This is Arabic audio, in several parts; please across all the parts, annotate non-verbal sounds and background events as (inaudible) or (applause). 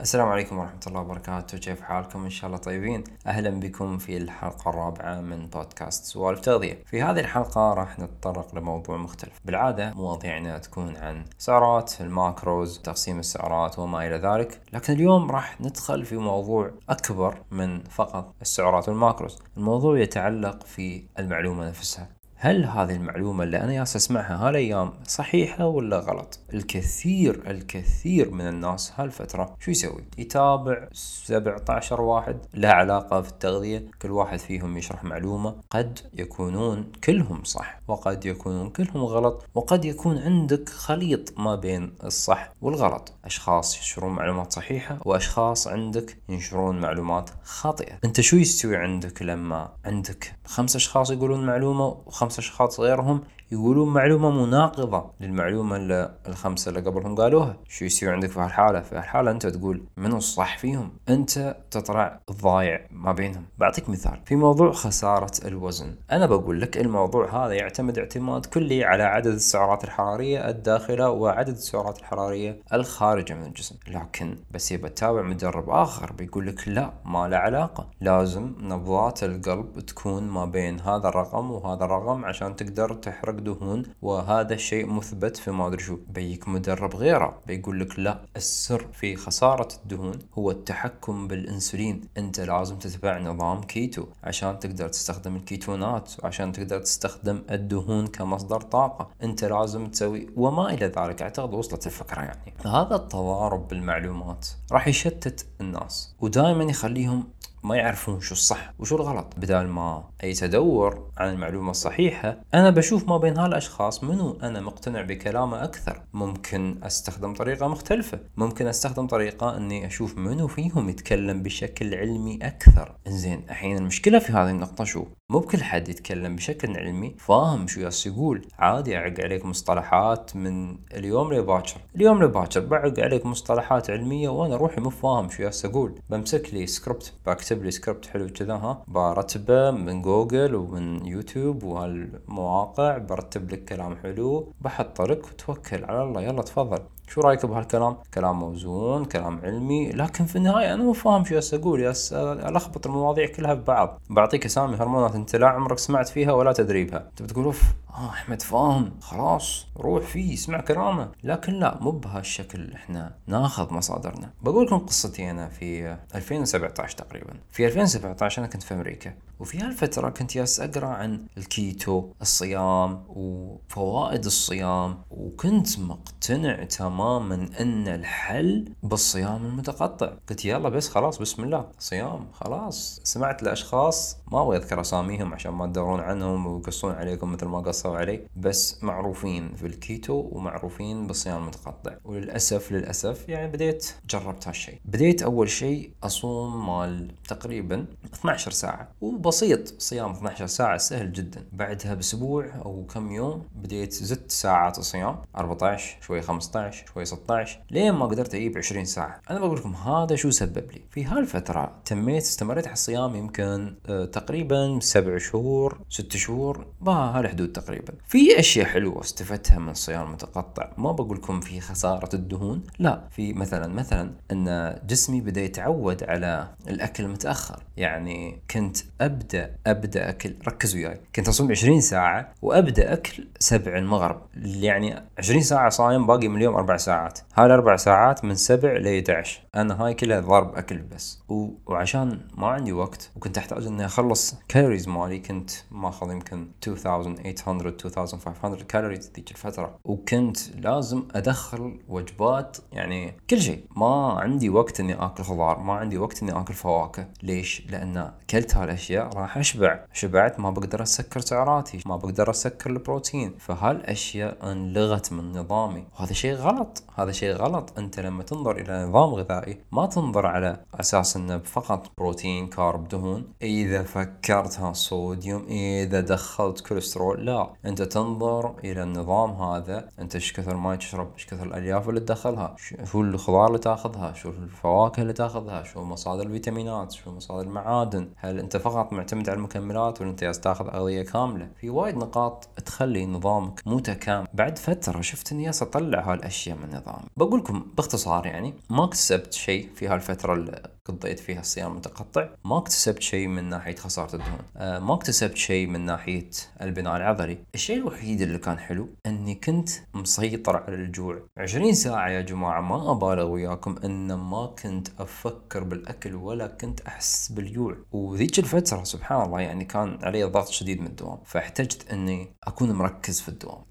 السلام عليكم ورحمة الله وبركاته. كيف حالكم؟ إن شاء الله طيبين. أهلا بكم في الحلقة الرابعة من بودكاست سوالف تغذية. في هذه الحلقة راح نتطرق لموضوع مختلف. بالعادة مواضيعنا تكون عن سعرات الماكروز تقسيم السعرات وما إلى ذلك. لكن اليوم راح ندخل في موضوع أكبر من فقط السعرات والماكروز. الموضوع يتعلق في المعلومة نفسها. هل هذه المعلومة اللي أنا ياس أسمعها هالأيام صحيحة ولا غلط؟ الكثير الكثير من الناس هالفترة شو يسوي؟ يتابع 17 واحد له علاقة في التغذية كل واحد فيهم يشرح معلومة قد يكونون كلهم صح وقد يكونون كلهم غلط وقد يكون عندك خليط ما بين الصح والغلط أشخاص ينشرون معلومات صحيحة وأشخاص عندك ينشرون معلومات خاطئة أنت شو يستوي عندك لما عندك خمس أشخاص يقولون معلومة وخمس أشخاص غيرهم يقولون معلومة مناقضة للمعلومة اللي الخمسة اللي قبلهم قالوها. شو يصير عندك في هالحالة؟ في هالحالة أنت تقول منو الصح فيهم؟ أنت تطلع ضايع ما بينهم. بعطيك مثال. في موضوع خسارة الوزن. أنا بقول لك الموضوع هذا يعتمد اعتماد كلي على عدد السعرات الحرارية الداخلة وعدد السعرات الحرارية الخارجة من الجسم. لكن بس يبى تتابع مدرب آخر بيقول لك لا ما له علاقة. لازم نبضات القلب تكون ما بين هذا الرقم وهذا الرقم عشان تقدر تحرق دهون وهذا الشيء مثبت في شو بيك مدرب غيره بيقول لك لا السر في خسارة الدهون هو التحكم بالإنسولين. أنت لازم تتبع نظام كيتو عشان تقدر تستخدم الكيتونات وعشان تقدر تستخدم الدهون كمصدر طاقة. أنت لازم تسوي وما إلى ذلك. أعتقد وصلت الفكرة يعني. هذا التضارب بالمعلومات راح يشتت الناس ودائما يخليهم ما يعرفون شو الصح وشو الغلط. بدال ما يتدور عن المعلومة الصحيحة أنا بشوف ما بين هالأشخاص منو أنا مقتنع بكلامه أكثر. ممكن أستخدم طريقة مختلفة. ممكن أستخدم طريقة أني أشوف منو فيهم يتكلم بشكل علمي أكثر. إنزين الحين المشكلة في هذه النقطة شو؟ مو بكل حد يتكلم بشكل علمي فاهم شو ياس يقول. عادي أعق عليك مصطلحات من اليوم لباكر. اليوم لباكر بعق عليك مصطلحات علمية وأنا روحي مو فاهم شو ياس أقول بمسك لي سكريبت بكتب لي سكريبت حلو كذا ها. برتبه من جوجل ومن يوتيوب وهالمواقع برتب لك كلام حلو بحط لك وتوكل على الله. يلا تفضل. شو رأيك بهالكلام؟ كلام موزون، كلام علمي، لكن في النهاية أنا مو فاهم شو أقول. يا ألخبط المواضيع كلها ببعض، بعطيك أسامي هرمونات أنت لا عمرك سمعت فيها ولا تدري بها، أنت بتقول أوف؟ آه أحمد فاهم. خلاص روح فيه اسمع كلامه، لكن لا مو بهالشكل إحنا ناخذ مصادرنا، بقول لكم قصتي أنا في 2017 تقريبا، في 2017 أنا كنت في أمريكا، وفي هالفترة كنت ياس أقرأ عن الكيتو، الصيام وفوائد الصيام، وكنت مقتنع تماما إن الحل بالصيام المتقطع. قلت يلا بس خلاص بسم الله. صيام خلاص. سمعت لأشخاص ما أبغى أذكر أساميهم عشان ما تدورون عنهم ويقصون عليكم مثل ما قصوا علي بس معروفين في الكيتو ومعروفين بالصيام المتقطع. وللأسف للأسف يعني بديت جربت هالشيء. بديت أول شيء أصوم مال تقريبا 12 ساعة. وبسيط صيام 12 ساعة سهل جدا. بعدها بأسبوع أو كم يوم بديت زدت ساعات الصيام. 14 شوي 15 شوي 16 لين ما قدرت أجيب 20 ساعة. أنا بقول لكم هذا شو سبب لي؟ في هالفترة تميت استمريت على الصيام يمكن آه تقريبا سبع شهور ست شهور. بهالحدود تقريبا. في أشياء حلوة استفدتها من الصيام المتقطع. ما بقول لكم في خسارة الدهون. لا. في مثلا مثلا أن جسمي بدأ يتعود على الأكل متاخر يعني كنت أبدأ أبدأ أكل. ركزوا وياي. كنت أصوم 20 ساعة وأبدأ أكل سبع المغرب. يعني 20 ساعة صايم باقي من اليوم أربع ساعات. هاي الأربع ساعات من سبع ل 11 أنا هاي كلها ضرب أكل بس. و... وعشان ما عندي وقت وكنت أحتاج إني أخلص كالوريز مالي كنت ماخذ يمكن 2800 2500 calories ذيك الفترة. وكنت لازم أدخل وجبات يعني كل شيء. ما عندي وقت إني آكل خضار ما عندي وقت إني آكل فواكه. ليش؟ لأن كلت هالأشياء راح أشبع. شبعت ما بقدر أسكر سعراتي ما بقدر أسكر البروتين. فهالأشياء انلغت من نظامي. وهذا شيء غلط. هذا شيء غلط. أنت لما تنظر إلى نظام غذائي ما تنظر على أساس إنه فقط بروتين carb دهون. إذا فكرتها صوديوم إذا دخلت كوليسترول لا. أنت تنظر إلى النظام هذا أنت إيش كثر ماي تشرب إيش كثر الألياف اللي تدخلها شو الخضار اللي تاخذها شو الفواكه اللي تاخذها شو مصادر الفيتامينات شو مصادر المعادن. هل أنت فقط معتمد على المكملات ولا أنت تاخذ أغذية كاملة؟ في وايد نقاط تخلي نظامك متكامل. بعد فترة شفت إني أطلع هالأشياء من نظامي بقول لكم باختصار يعني ما اكتسبت شيء في هالفترة اللي قضيت فيها الصيام المتقطع ما اكتسبت شيء من ناحية خسارة الدهون. أه ما اكتسبت شيء من ناحية البناء العضلي. الشيء الوحيد اللي كان حلو إني كنت مسيطر على الجوع. 20 ساعة يا جماعة ما أبالغ وياكم إن ما كنت أفكر بالأكل ولا كنت أحس بالجوع. وذيك الفترة سبحان الله يعني كان علي ضغط شديد من الدوام. فاحتجت إني أكون مركز في الدوام.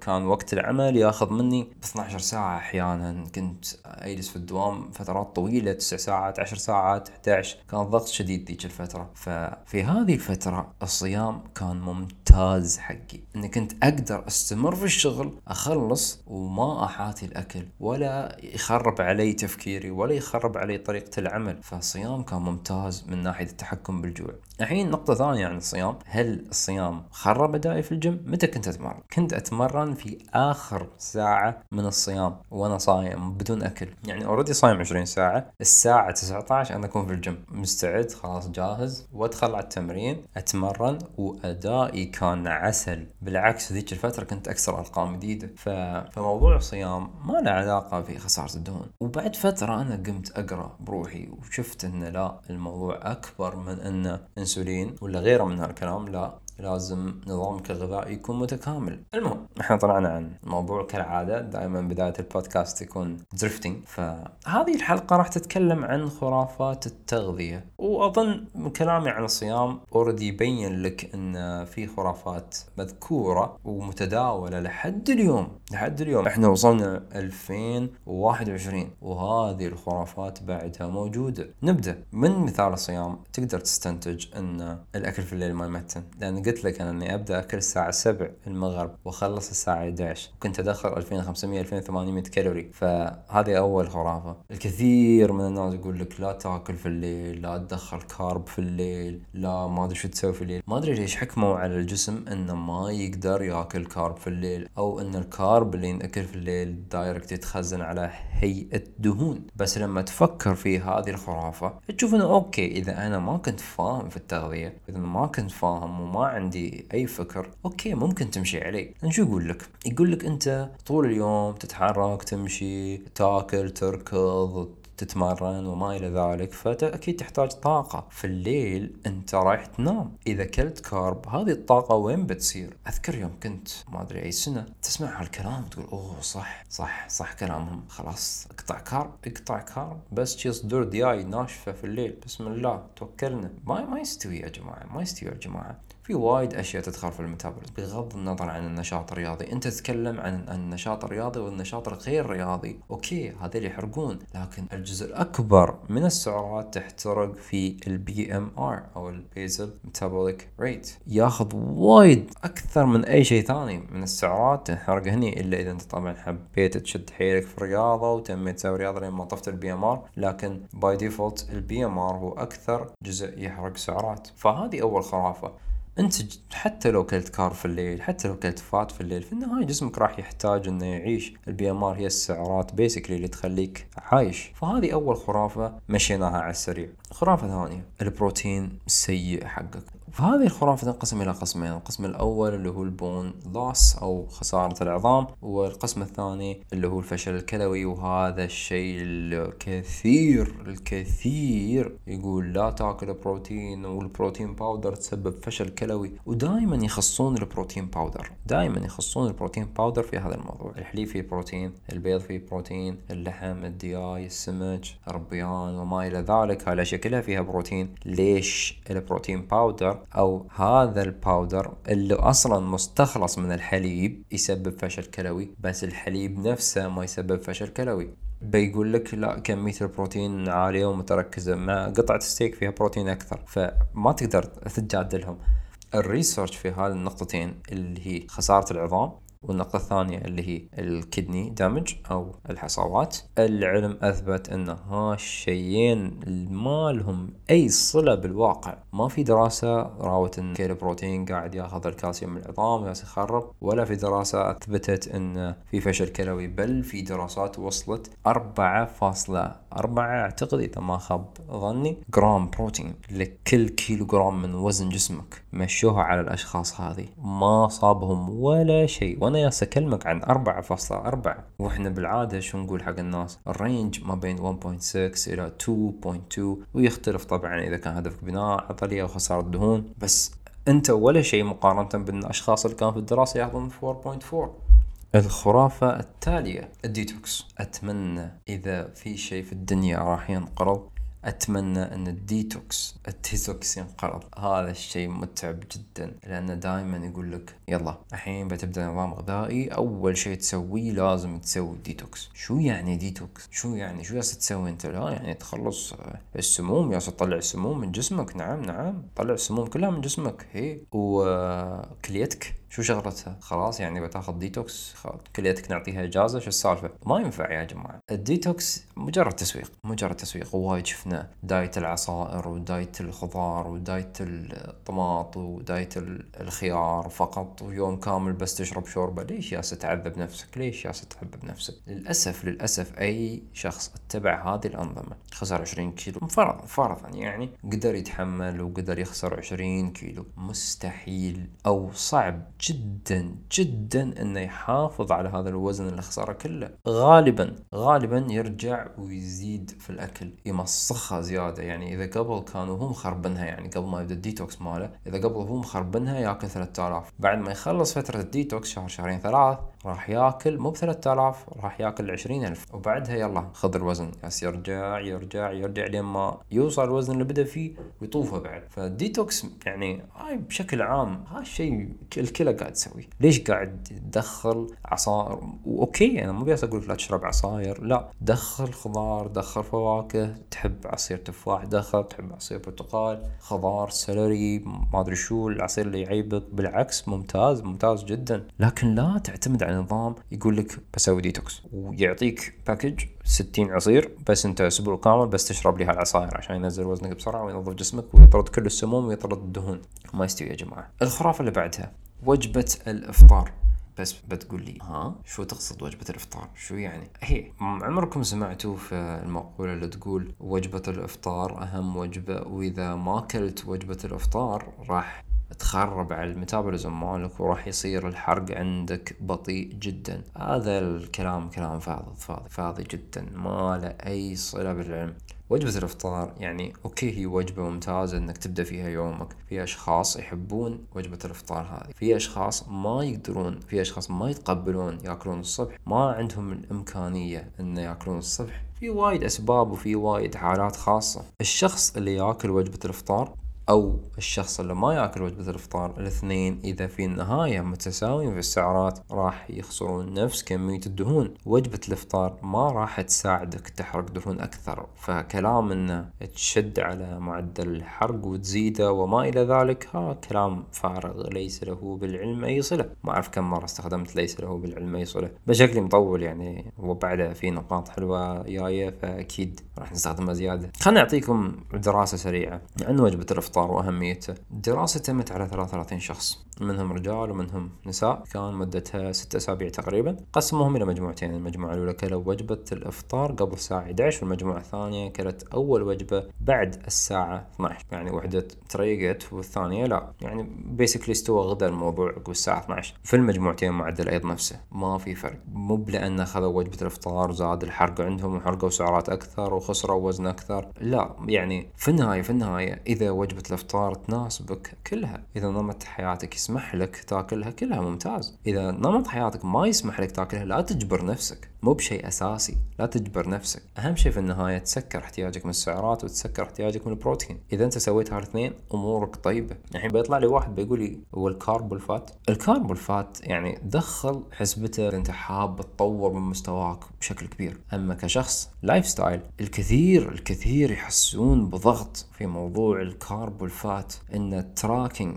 كان وقت العمل ياخذ مني ب 12 ساعة أحيانا. كنت أجلس في الدوام فترات طويلة 9 ساعات 10 ساعات 11 كان ضغط شديد ذيك الفترة. ففي هذه الفترة الصيام كان ممتاز حقي. إني كنت أقدر أستمر في الشغل أخلص وما أحاتي الأكل ولا يخرب علي تفكيري ولا يخرب علي طريقة العمل. فالصيام كان ممتاز من ناحية التحكم بالجوع. الحين نقطة ثانية عن الصيام. هل الصيام خرب أدائي في الجيم؟ متى كنت أتمرن؟ كنت أتمرن في آخر ساعة من الصيام وأنا صايم بدون أكل. يعني already صايم 20 ساعة. الساعة 19 أنا أكون في الجيم. مستعد خلاص جاهز. وأدخل على التمرين أتمرن وأدائي كان عسل. بالعكس ذيك الفترة كنت اكسر أرقام جديدة. ف... فموضوع الصيام ما له علاقة في خسارة الدهون. وبعد فترة أنا قمت أقرأ بروحي وشفت إن لا الموضوع أكبر من إنه انسولين ولا غيره من هالكلام لا. لازم نظامك الغذائي يكون متكامل. المهم إحنا طلعنا عن الموضوع كالعادة دائما بداية البودكاست يكون drifting فهذه الحلقة راح تتكلم عن خرافات التغذية. وأظن كلامي عن الصيام already يبين لك إن في خرافات مذكورة ومتداولة لحد اليوم. لحد اليوم. إحنا وصلنا 2021 وهذه الخرافات بعدها موجودة. نبدأ. من مثال الصيام تقدر تستنتج إن الأكل في الليل ما يمتن؟ لأن قلت لك أنا إني أبدأ أكل الساعة 7 المغرب وأخلص الساعة 11 وكنت أدخل 2500 2800 كالوري. فهذه أول خرافة. الكثير من الناس يقول لك لا تأكل في الليل لا تدخل carb في الليل لا ما أدري شو تسوي في الليل. ما أدري ليش حكموا على الجسم إنه ما يقدر يأكل carb في الليل أو إن ال carb اللي ينأكل في الليل direct يتخزن على هيئة دهون. بس لما تفكر في هذه الخرافة تشوف إنه okay إذا أنا ما كنت فاهم في التغذية إذا ما كنت فاهم وما عندي أي فكر okay ممكن تمشي عليه. شو يقول لك؟ يقول لك أنت طول اليوم تتحرك تمشي تاكل تركض تتمرن وما إلى ذلك فاكيد تحتاج طاقة. في الليل أنت رايح تنام. إذا كلت carb هذه الطاقة وين بتصير؟ أذكر يوم كنت ما أدري أي سنة تسمع هالكلام تقول أوه صح صح صح كلامهم. خلاص اقطع carb اقطع carb بس شي صدور دياي ناشفة في الليل. بسم الله توكلنا. ما ما يستوي يا جماعة ما يستوي يا جماعة. في وايد أشياء تدخل في ال metabolism. بغض النظر عن النشاط الرياضي. انت تتكلم عن النشاط الرياضي والنشاط الغير رياضي okay هذول يحرقون. لكن الجزء الأكبر من السعرات تحترق في ال BMR أو ال basal metabolic rate ياخذ وايد أكثر من أي شيء ثاني من السعرات تنحرق هني إلا إذا أنت طبعا حبيت تشد حيلك في الرياضة وتميت تسوي رياضة لين ما طفت ال BMR لكن by default ال BMR هو أكثر جزء يحرق سعرات. فهذه أول خرافة. انت حتى لو كلت carb في الليل حتى لو كلت fat في الليل في النهاية جسمك راح يحتاج انه يعيش. ال BMR هي السعرات basically اللي تخليك عايش. فهذه أول خرافة مشيناها على السريع. خرافة ثانية البروتين السيء حقك. فهذه الخرافة تنقسم إلى قسمين القسم الأول اللي هو ال bone loss أو خسارة العظام والقسم الثاني اللي هو الفشل الكلوي وهذا الشيء الكثير الكثير يقول لا تاكل بروتين وال protein powder تسبب فشل كلوي ودائما يخصون ال protein powder دائما يخصون ال protein powder في هذا الموضوع الحليب فيه بروتين البيض فيه بروتين اللحم الدياي السمك الربيان وما إلى ذلك هاي الأشياء كلها فيها بروتين. ليش ال protein powder أو هذا ال powder اللي أصلا مستخلص من الحليب يسبب فشل كلوي بس الحليب نفسه ما يسبب فشل كلوي. بيقول لك لا كمية البروتين عالية ومتركزة مع قطعة ستيك فيها بروتين أكثر فما تقدر تجادلهم ال research في هذه النقطتين اللي هي خسارة العظام والنقطة الثانية اللي هي ال kidney damage أو الحصوات العلم أثبت أن هالشيئين ما لهم أي صلة بالواقع. ما في دراسة راوت أن ال بروتين قاعد ياخذ الكالسيوم من العظام يخرب ولا في دراسة أثبتت أن في فشل كلوي بل في دراسات وصلت أربعة فاصلة أربعة أعتقد إذا ما خاب ظني جرام بروتين لكل كيلو جرام من وزن جسمك مشوها على الأشخاص هذه. ما صابهم ولا شيء. وأنا ياس أكلمك عن أربعة فاصلة أربعة. وإحنا بالعادة شو نقول حق الناس؟ ال range ما بين 1.6 إلى 2.2 ويختلف طبعا إذا كان هدفك بناء عضلية أو خسارة دهون بس أنت ولا شيء مقارنة بالأشخاص اللي كانوا في الدراسة ياخذون 4.4 الخرافة التالية الديتوكس. أتمنى إذا في شيء في الدنيا راح ينقرض. أتمنى أن ال detox ال detox ينقرض. هذا الشيء متعب جدا لأنه دائما يقول لك يلا الحين بتبدأ نظام غذائي أول شيء تسويه لازم تسوي ديتوكس. شو يعني ديتوكس؟ شو يعني؟ شو ياس تسوي أنت؟ لا يعني تخلص السموم ياس تطلع السموم من جسمك. نعم نعم طلع السموم كلها من جسمك. هي وكليتك. شو شغلتها؟ خلاص يعني بتاخذ ديتوكس كليتك نعطيها إجازة شو السالفة؟ ما ينفع يا جماعة. الديتوكس مجرد تسويق مجرد تسويق. وايد شفنا diet العصائر و diet الخضار و diet الطماط و diet الخيار فقط ويوم كامل بس تشرب شوربة. ليش يا تعذب نفسك ليش يا تعذب نفسك للأسف للأسف أي شخص اتبع هذه الأنظمة. خسر 20 كيلو فرضا فرضا يعني قدر يتحمل وقدر يخسر 20 كيلو. مستحيل أو صعب جدا جدا إنه يحافظ على هذا الوزن اللي خسره كله. غالبا غالبا يرجع ويزيد في الأكل يمسخها زيادة. يعني إذا قبل كانوا هم مخربنها يعني قبل ما يبدأ الديتوكس ماله إذا قبل هو مخربنها ياكل 3000 بعد ما يخلص فترة الديتوكس شهر شهرين ثلاث راح ياكل موب 3000 راح ياكل 20000 وبعدها يلا خذ الوزن. بس يرجع يرجع يرجع لين ما يوصل الوزن اللي بدأ فيه ويطوفه بعد. فالديتوكس يعني هاي بشكل عام هالشيء الكلى قاعد تسويه ليش قاعد تدخل عصائر و okay أنا مو بس أقول لا تشرب عصاير لا. دخل خضار دخل فواكه تحب عصير تفاح دخل تحب عصير برتقال خضار celery ما أدري شو العصير اللي يعيبك. بالعكس ممتاز ممتاز جدا. لكن لا تعتمد على نظام يقول لك بسوي ديتوكس. ويعطيك package 60 عصير بس أنت أسبوع كامل بس تشرب لي هالعصاير عشان ينزل وزنك بسرعة وينظف جسمك ويطرد كل السموم ويطرد الدهون. ما يستوي يا جماعة. الخرافة اللي بعدها. وجبة الإفطار. بس بتقول لي ها شو تقصد وجبة الإفطار؟ شو يعني؟ هي عمركم سمعتوا في المقولة اللي تقول وجبة الإفطار أهم وجبة وإذا ما أكلت وجبة الإفطار راح تخرب على الميتابوليزم مالك وراح يصير الحرق عندك بطيء جدا. هذا الكلام كلام فاضي فاضي فاضي جدا ما له أي صلة بالعلم. وجبة الإفطار يعني أوكي هي وجبة ممتازة إنك تبدأ فيها يومك. في أشخاص يحبون وجبة الإفطار هذه. في أشخاص ما يقدرون في أشخاص ما يتقبلون يأكلون الصبح. ما عندهم الإمكانية انه يأكلون الصبح. في وايد أسباب وفي وايد حالات خاصة. الشخص اللي يأكل وجبة الإفطار أو الشخص اللي ما ياكل وجبة الإفطار الاثنين إذا في النهاية متساويين في السعرات راح يخسرون نفس كمية الدهون. وجبة الإفطار ما راح تساعدك تحرق دهون أكثر. فكلام إنه تشد على معدل الحرق وتزيده وما إلى ذلك ها كلام فارغ ليس له بالعلم أي صلة. ما أعرف كم مرة استخدمت ليس له بالعلم أي صلة. بشكل مطول يعني وبعده في نقاط حلوة جاية فأكيد راح نستخدمها زيادة. خلنا نعطيكم دراسة سريعة عن وجبة الإفطار الإفطار وأهميته دراسة تمت على 33 شخص. منهم رجال ومنهم نساء كان مدتها ستة أسابيع تقريبا. قسموهم إلى مجموعتين المجموعة الأولى كلوا وجبة الإفطار قبل الساعة 11 والمجموعة الثانية كلت أول وجبة بعد الساعة 12 يعني وحدة تريقت والثانية لا. يعني بيسكلي استوى غدا الموضوع عقب الساعة 12 في المجموعتين معدل أيضا نفسه. ما في فرق. مو بلأن أخذوا وجبة الإفطار زاد الحرق عندهم وحرقوا سعرات أكثر وخسروا وزن أكثر. لا يعني في النهاية في النهاية إذا وجبة الإفطار تناسبك كلها إذا نمط حياتك يسمح لك تاكلها كلها ممتاز. إذا نمط حياتك ما يسمح لك تاكلها لا تجبر نفسك. مو بشيء أساسي لا تجبر نفسك. أهم شيء في النهاية تسكر احتياجك من السعرات وتسكر احتياجك من البروتين. إذا أنت سويت هالاثنين أمورك طيبة. الحين بيطلع لي واحد بيقول لي هو الكارب والفات؟ الكارب والفات يعني دخل حسبته أنت حاب تطور من مستواك بشكل كبير. أما كشخص lifestyle الكثير الكثير يحسون بضغط في موضوع ال carb وال fat إن ال tracking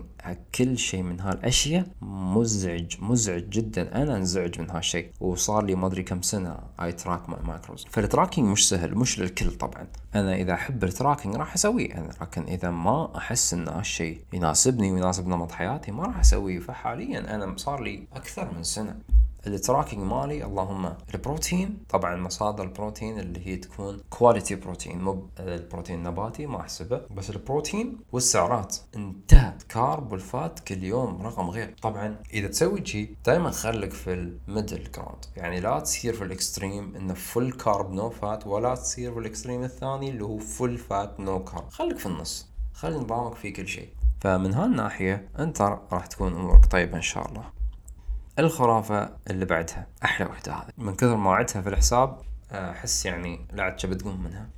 كل شيء من هالأشياء مزعج مزعج جدا. أنا انزعج من هالشيء. وصار لي ما أدري كم سنة I track my macros فال tracking مش سهل مش للكل طبعا. أنا إذا أحب ال tracking راح أسويه. أنا لكن إذا ما أحس إن هالشيء يناسبني ويناسب نمط حياتي ما راح أسويه. فحاليا أنا صار لي أكثر من سنة. ال tracking مالي اللهم البروتين طبعا مصادر البروتين اللي هي تكون quality protein مو البروتين النباتي ما أحسبه. بس البروتين والسعرات. انتهى carb وال fat كل يوم رقم غير. طبعا إذا تسوي شيء دائما خليك في ال middle ground يعني لا تصير في ال extreme إنه full carb no fat ولا تصير في ال extreme الثاني اللي هو full fat no carb خليك في النص. خلي نظامك في كل شيء. فمن هالناحية أنت راح تكون أمورك طيبة إن شاء الله. الخرافة اللي بعدها أحلى وحدة هذه. من كثر ما وعدتها في الحساب أحس يعني عاد بتقوم منها.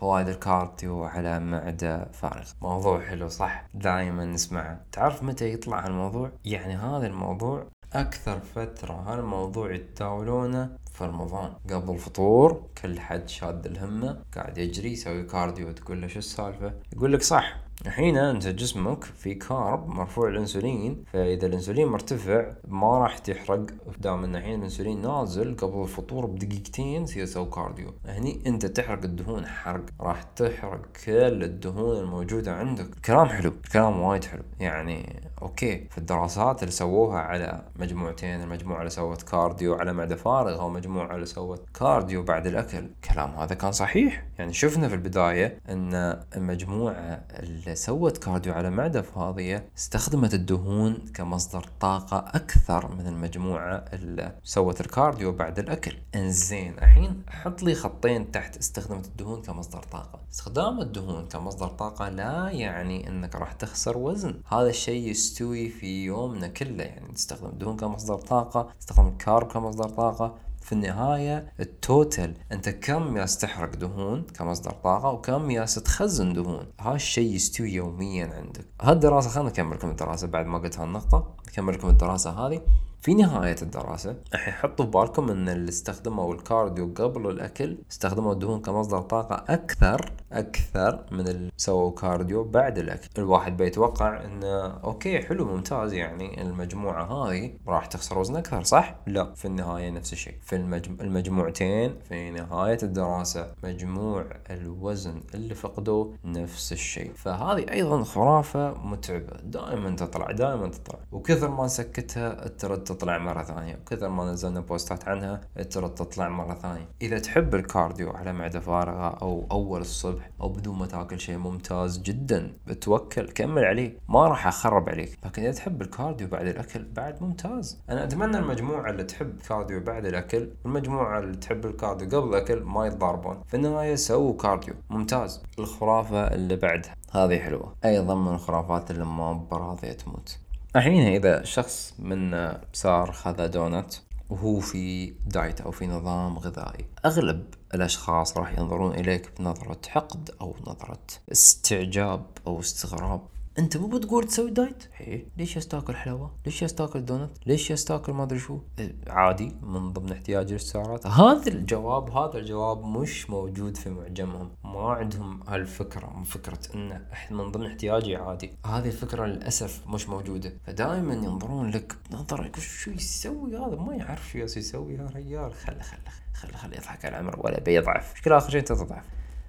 فوائد ال cardio على معدة فارغ. موضوع حلو صح؟ دائما نسمعه تعرف متى يطلع هالموضوع؟ يعني هذا الموضوع أكثر فترة هالموضوع يتداولونه في رمضان. قبل الفطور كل حد شاد الهمة قاعد يجري يسوي cardio تقول له شو السالفة؟ يقول لك صح. الحين انت جسمك في carb مرفوع الانسولين فاذا الانسولين مرتفع ما راح تحرق دام إن الحين الانسولين نازل قبل الفطور بدقيقتين تصير تسوي cardio. هني انت تحرق الدهون حرق راح تحرق كل الدهون الموجودة عندك. كلام حلو كلام وايد حلو. يعني okay في الدراسات اللي سووها على مجموعتين المجموعة اللي سوت cardio على معدة فارغة ومجموعة اللي سوت cardio بعد الأكل. كلام هذا كان صحيح. يعني شفنا في البداية إن المجموعة اللي سوت cardio على معدة فاضية استخدمت الدهون كمصدر طاقة أكثر من المجموعة اللي سوت ال cardio بعد الأكل. إنزين الحين حط لي خطين تحت استخدمت الدهون كمصدر طاقة. استخدام الدهون كمصدر طاقة لا يعني إنك راح تخسر وزن. هذا الشيء يستوي في يومنا كله يعني تستخدم الدهون كمصدر طاقة تستخدم ال carb كمصدر طاقة. في النهاية ال total أنت كم يالس تحرق دهون كمصدر طاقة وكم يالس تخزن دهون هالشيء يستوي يوميا عندك. هالدراسة خلنا نكمل لكم الدراسة بعد ما قلت هالنقطة. نكمل لكم الدراسة هذه. في نهاية الدراسة الحين حطوا في بالكم إن اللي استخدموا ال cardio قبل الأكل استخدموا الدهون كمصدر طاقة أكثر أكثر من اللي سووا cardio بعد الأكل. الواحد بيتوقع انه okay حلو ممتاز يعني المجموعة هذه راح تخسر وزن أكثر صح؟ لا في النهاية نفس الشيء. في المجم... المجموعتين في نهاية الدراسة مجموع الوزن اللي فقدوه نفس الشيء. فهذه أيضا خرافة متعبة. دائما تطلع دائما تطلع. وكثر ما سكتها ترد تطلع مرة ثانية. وكثر ما نزلنا بوستات عنها ترد تطلع مرة ثانية. إذا تحب ال cardio على معدة فارغة أو أول الصبح أو بدون ما تاكل شيء ممتاز جدا بتوكل كمل عليه. ما راح أخرب عليك. لكن إذا تحب ال cardio بعد الأكل بعد ممتاز. أنا أتمنى المجموعة اللي تحب cardio بعد الأكل والمجموعة اللي تحب ال cardio قبل الأكل ما يتضاربون. في النهاية سووا cardio. ممتاز. الخرافة اللي بعدها. هذه حلوة. أيضا من الخرافات اللي مب راضية تموت. الحين إذا شخص منا صار خذ دونت وهو في diet أو في نظام غذائي أغلب الأشخاص راح ينظرون إليك بنظرة حقد أو نظرة استعجاب أو استغراب. انت مو بتقول تسوي diet؟ إيه. ليش يالس تاكل حلاوه؟ ليش يستاكل دونت؟ ليش يالس تاكل ما أدري شو؟ إيه عادي من ضمن احتياج السعرات. هذا الجواب هذا الجواب مش موجود في معجمهم. ما عندهم هالفكرة فكرة انه من ضمن احتياجي عادي. هذه الفكرة للأسف مش موجودة. فدائما ينظرون لك نظرة شو يسوي هذا؟ ما يعرف شو يسوي يا رجال. خله خله خله خله يضحك على عمره ولا بيضعف. مشكلة آخر شيء أنت تضعف.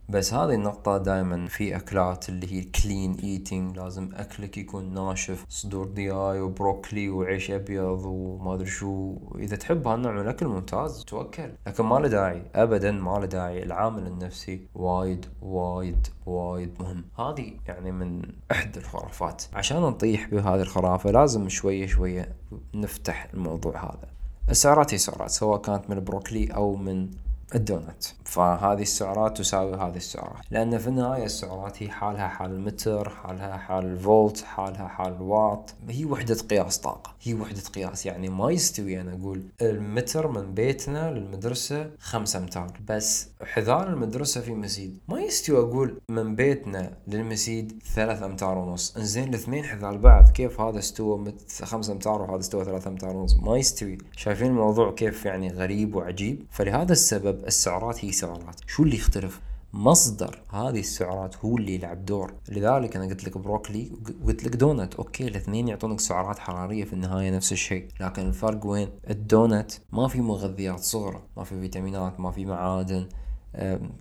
بس هذه النقطة دائما في أكلات اللي هي clean eating لازم أكلك يكون ناشف صدور دياي وبروكلي وعيش أبيض وما أدري شو. إذا تحب هالنوع من الأكل ممتاز توكل. لكن ما له داعي أبدا ما له داعي. العامل النفسي وايد وايد وايد مهم. هذه يعني من إحدى الخرافات. عشان نطيح بهذه الخرافة لازم شوية شوية نفتح الموضوع هذا. السعرات هي سعرات سواء كانت من البروكلي أو من الدونت فهذه السعرات تساوي هذه السعرات لأن في النهاية السعرات هي حالها حال المتر حالها حال الفولت حالها حال الواط هي وحدة قياس طاقة. هي وحدة قياس يعني ما يستوي. أنا أقول المتر من بيتنا للمدرسة خمسة أمتار. بس حذاء المدرسة في مسيد. ما يستوي أقول من بيتنا للمسيد ثلاث أمتار ونص. إنزين الاثنين حذاء بعض. كيف هذا استوى خمسة أمتار وهذا استوى ثلاثة أمتار ونص؟ ما يستوي. شايفين الموضوع كيف يعني غريب وعجيب؟ فلهذا السبب السعرات هي سعرات. شو اللي يختلف؟ مصدر هذه السعرات هو اللي يلعب دور. لذلك أنا قلت لك بروكلي وقلت لك donut. okay الاثنين يعطونك سعرات حرارية في النهاية نفس الشيء لكن الفرق وين؟ الدونت ما في مغذيات صغرى. ما في فيتامينات ما في معادن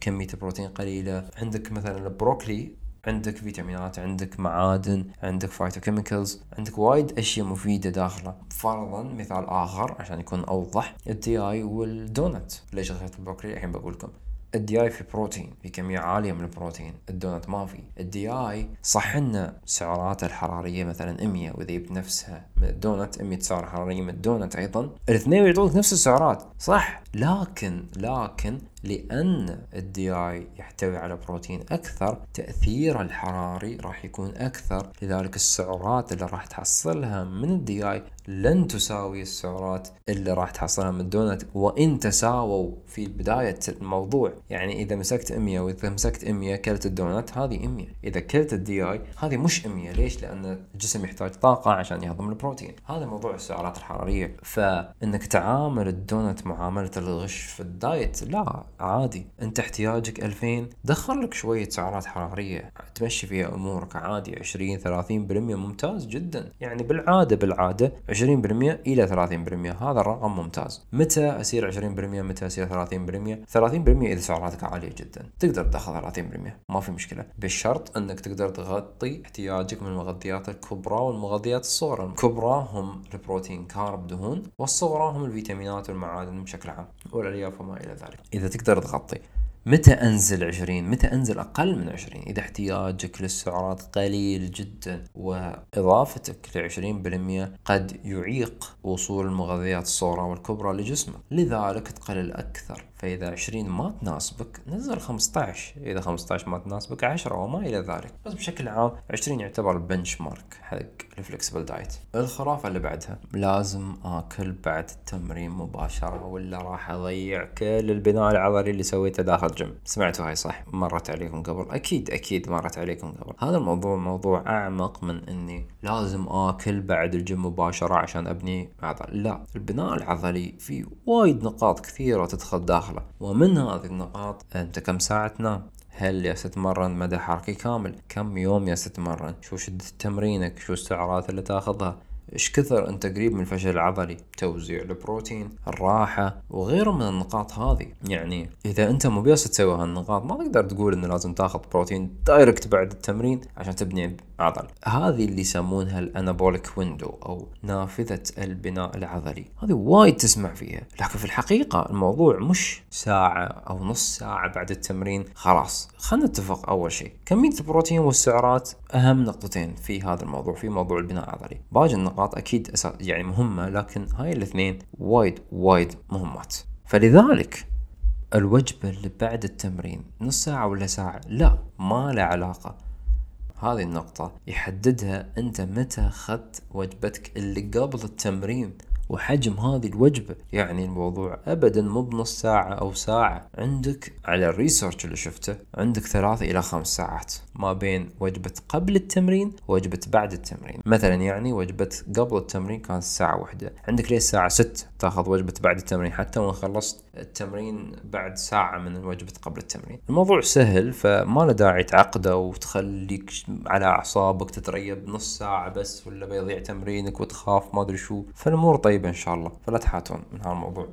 كمية البروتين قليلة. عندك مثلا البروكلي عندك فيتامينات عندك معادن عندك phytochemicals عندك وايد أشياء مفيدة داخلة. فرضا مثال آخر عشان يكون أوضح الدي اي والدونت ليش اخذت البروكلي الحين بقول لكم. الدياي في بروتين في كمية عالية من البروتين. الدونت ما في. الدياي صح إن سعراته الحرارية مثلا 100 وإذا جبت نفسها من الدونت 100 سعرة حرارية من الدونت أيضا الاثنين يعطونك نفس السعرات. صح. لكن لكن لأن الدياي يحتوي على بروتين أكثر تأثيره الحراري راح يكون أكثر. لذلك السعرات اللي راح تحصلها من الدياي لن تساوي السعرات اللي راح تحصلها من الدونت وإن تساووا في بداية الموضوع يعني إذا مسكت 100 وإذا مسكت 100 كلت الدونت هذه 100 إذا كلت الدياي هذه مش 100 ليش؟ لأن الجسم يحتاج طاقة عشان يهضم البروتين. هذا موضوع السعرات الحرارية. فإنك تعامل الدونت معاملة الغش في ال diet لا. عادي. انت احتياجك 2000 دخل لك شوية سعرات حرارية تمشي فيها أمورك عادي 20 30% ممتاز جدا. يعني بالعادة بالعادة 20% إلى 30% هذا الرقم ممتاز. متى اصير 20% متى اصير 30% 30% إذا سعراتك عالية جدا. تقدر تاخذ 30% ما في مشكلة. بالشرط إنك تقدر تغطي احتياجك من المغذيات الكبرى والمغذيات الصغرى. الكبرى هم البروتين كارب دهون والصغرى هم الفيتامينات والمعادن بشكل عام والألياف وما إلى ذلك. إذا تقدر تغطي. متى أنزل 20 متى أنزل أقل من 20 إذا احتياجك للسعرات قليل جدا وإضافتك ل 20% قد يعيق وصول المغذيات الصغرى والكبرى لجسمك لذلك تقلل أكثر. فإذا 20 ما تناسبك نزل 15 إذا 15 ما تناسبك 10 وما إلى ذلك. بس بشكل عام 20 يعتبر ال benchmark حق ال flexible diet الخرافة اللي بعدها لازم آكل بعد التمرين مباشرة ولا راح أضيع كل البناء العضلي اللي سويته داخل جيم سمعتوا هاي صح؟ مرت عليكم قبل؟ أكيد أكيد مرت عليكم قبل. هذا الموضوع موضوع أعمق من إني لازم آكل بعد الجيم مباشرة عشان أبني عضل. لا البناء العضلي فيه وايد نقاط كثيرة تدخل داخل داخله ومن هذه النقاط أنت كم ساعة تنام؟ هل يالس تتمرن مدى حركي كامل؟ كم يوم يالس تتمرن شو شدة تمرينك؟ شو السعرات اللي تاخذها؟ إيش كثر أنت قريب من الفشل العضلي؟ توزيع البروتين الراحة وغيره من النقاط هذه. يعني إذا أنت مو ياس تسوي هالنقاط ما تقدر تقول إنه لازم تاخذ بروتين direct بعد التمرين عشان تبني عضل. هذه اللي يسمونها ال anabolic window أو نافذة البناء العضلي. هذه وايد تسمع فيها. لكن في الحقيقة الموضوع مش ساعة أو نص ساعة بعد التمرين خلاص. خلينا نتفق أول شيء كمية البروتين والسعرات أهم نقطتين في هذا الموضوع في موضوع البناء العضلي. باقي النقاط أكيد يعني مهمة لكن هاي الاثنين وايد وايد مهمات. فلذلك الوجبة اللي بعد التمرين نص ساعة ولا ساعة لا ما له علاقة. هذه النقطة يحددها أنت متى أخذت وجبتك اللي قبل التمرين. وحجم هذه الوجبة يعني الموضوع أبدا مو بنص ساعة أو ساعة. عندك على الريسيرش اللي شفته عندك ثلاثة إلى خمس ساعات ما بين وجبة قبل التمرين ووجبة بعد التمرين. مثلا يعني وجبة قبل التمرين كانت الساعة واحدة. عندك ليه الساعة ست تأخذ وجبة بعد التمرين؟ حتى وإن خلصت التمرين بعد ساعة من وجبة قبل التمرين. الموضوع سهل فما له داعي تعقده وتخليك على أعصابك تتريب نص ساعة بس ولا بيضيع تمرينك وتخاف ما أدري شو. فالأمور طيبة. إن شاء الله. فلا تحاتون من هالموضوع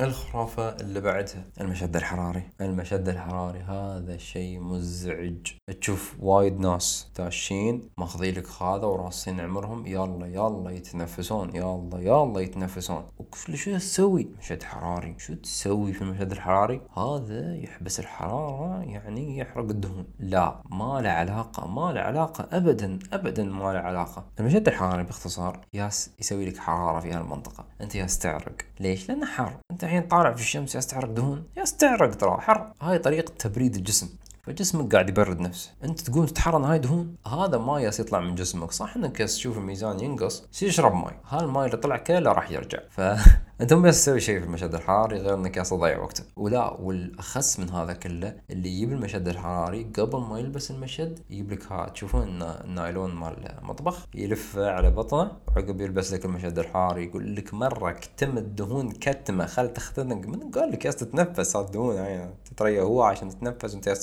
الخرافة اللي بعدها. المشد الحراري. المشد الحراري هذا شيء مزعج. تشوف وايد ناس تاشين ماخذين لك هذا وراسين عمرهم. يلا يلا يتنفسون يلا يلا يتنفسون. شو تسوي؟ مشد حراري. شو تسوي في المشد الحراري؟ هذا يحبس الحرارة يعني يحرق الدهون. لا ما له علاقة ما له علاقة ابدا ابدا ما له علاقة. المشد الحراري باختصار ياس يسوي لك حرارة في هالمنطقة. أنت ياس تعرق. ليش؟ لأنه حار. أنت الحين طالع في الشمس يا تحرق دهون يا تحرق ترى حر. هاي طريقة تبريد الجسم. فجسمك قاعد يبرد نفسه. انت تقوم تتحرى هاي دهون. هذا ماي ياس يطلع من جسمك. صح إنك تشوف الميزان ينقص سير اشرب ماي. هذا الماي اللي طلع كله راح يرجع. ف (laughs) انت مو بس تسوي شيء في المشد الحراري غير إنك ياس تضيع وقتك. ولا والأخس من هذا كله اللي يجيب المشد الحراري قبل ما يلبس المشد يجيب لك ها تشوفون النايلون مال المطبخ؟ يلفه على بطنه وعقب يلبس لك المشد الحراري يقول لك مرة كتم الدهون كتمة. خل تختنق. من قال لك ياس تتنفس؟ هذه الدهون هاي تتريا هو عشان تتنفس وانت ياس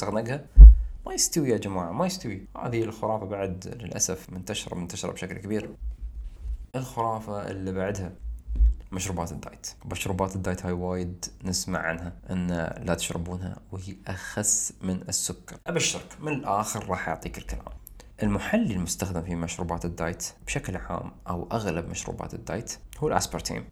ما يستوي يا جماعة ما يستوي. هذه الخرافة بعد للأسف منتشرة منتشرة بشكل كبير. الخرافة اللي بعدها مشروبات ال diet. مشروبات ال diet هاي وايد نسمع عنها إن لا تشربونها وهي أخس من السكر. أبشرك من الآخر راح أعطيك الكلام. المحلي المستخدم في مشروبات ال diet بشكل عام أو أغلب مشروبات ال diet هو ال aspartame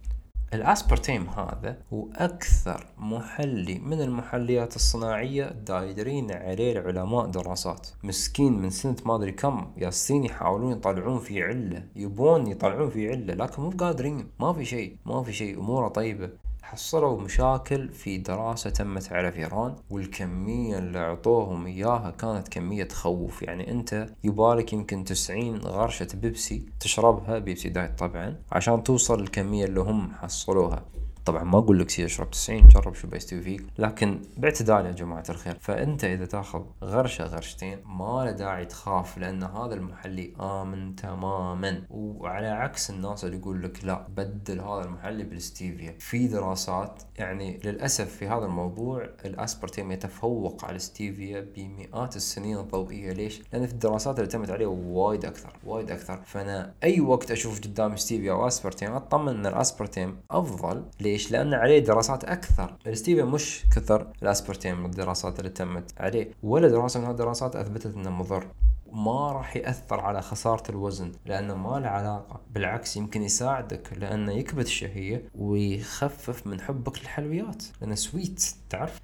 ال aspartame هذا هو أكثر محلي من المحليات الصناعية دايرين عليه العلماء دراسات. مسكين من سنة ما أدري كم ياسين يحاولون يطلعون في علة يبون يطلعون في علة لكن مو قادرين ما في شيء ما في شيء أموره طيبة. حصلوا مشاكل في دراسة تمت على فيران والكمية اللي عطوهم إياها كانت كمية تخوف. يعني أنت يبالك يمكن تسعين غرشة بيبسي تشربها بيبسي diet طبعا عشان توصل الكمية اللي هم حصلوها طبعا ما أقول لك سير اشرب 90 جرب شو بيستوي فيك لكن باعتدال يا جماعة الخير فأنت إذا تأخذ غرشة غرشتين ما له داعي تخاف لأن هذا المحلي آمن تماما وعلى عكس الناس اللي يقول لك لا بدل هذا المحلي بالستيفيا في دراسات يعني للأسف في هذا الموضوع الأسبرتيم يتفوق على الستيفيا بمئات السنين الضوئية ليش؟ لأن في الدراسات اللي تمت عليه وايد أكثر وايد أكثر فأنا أي وقت أشوف قدامي ستيفيا أو اسبرتيم أطمن إن الأسبرتيم أفضل ليش؟ ليش؟ لأن عليه دراسات أكثر. الستيفيا مش كثر الأسبرتيم الدراسات اللي تمت عليه ولا دراسة من هالدراسات أثبتت أنه مضر. ما راح يأثر على خسارة الوزن لأنه ما له علاقة. بالعكس يمكن يساعدك لأنه يكبت الشهية ويخفف من حبك للحلويات. لأنه sweet تعرف؟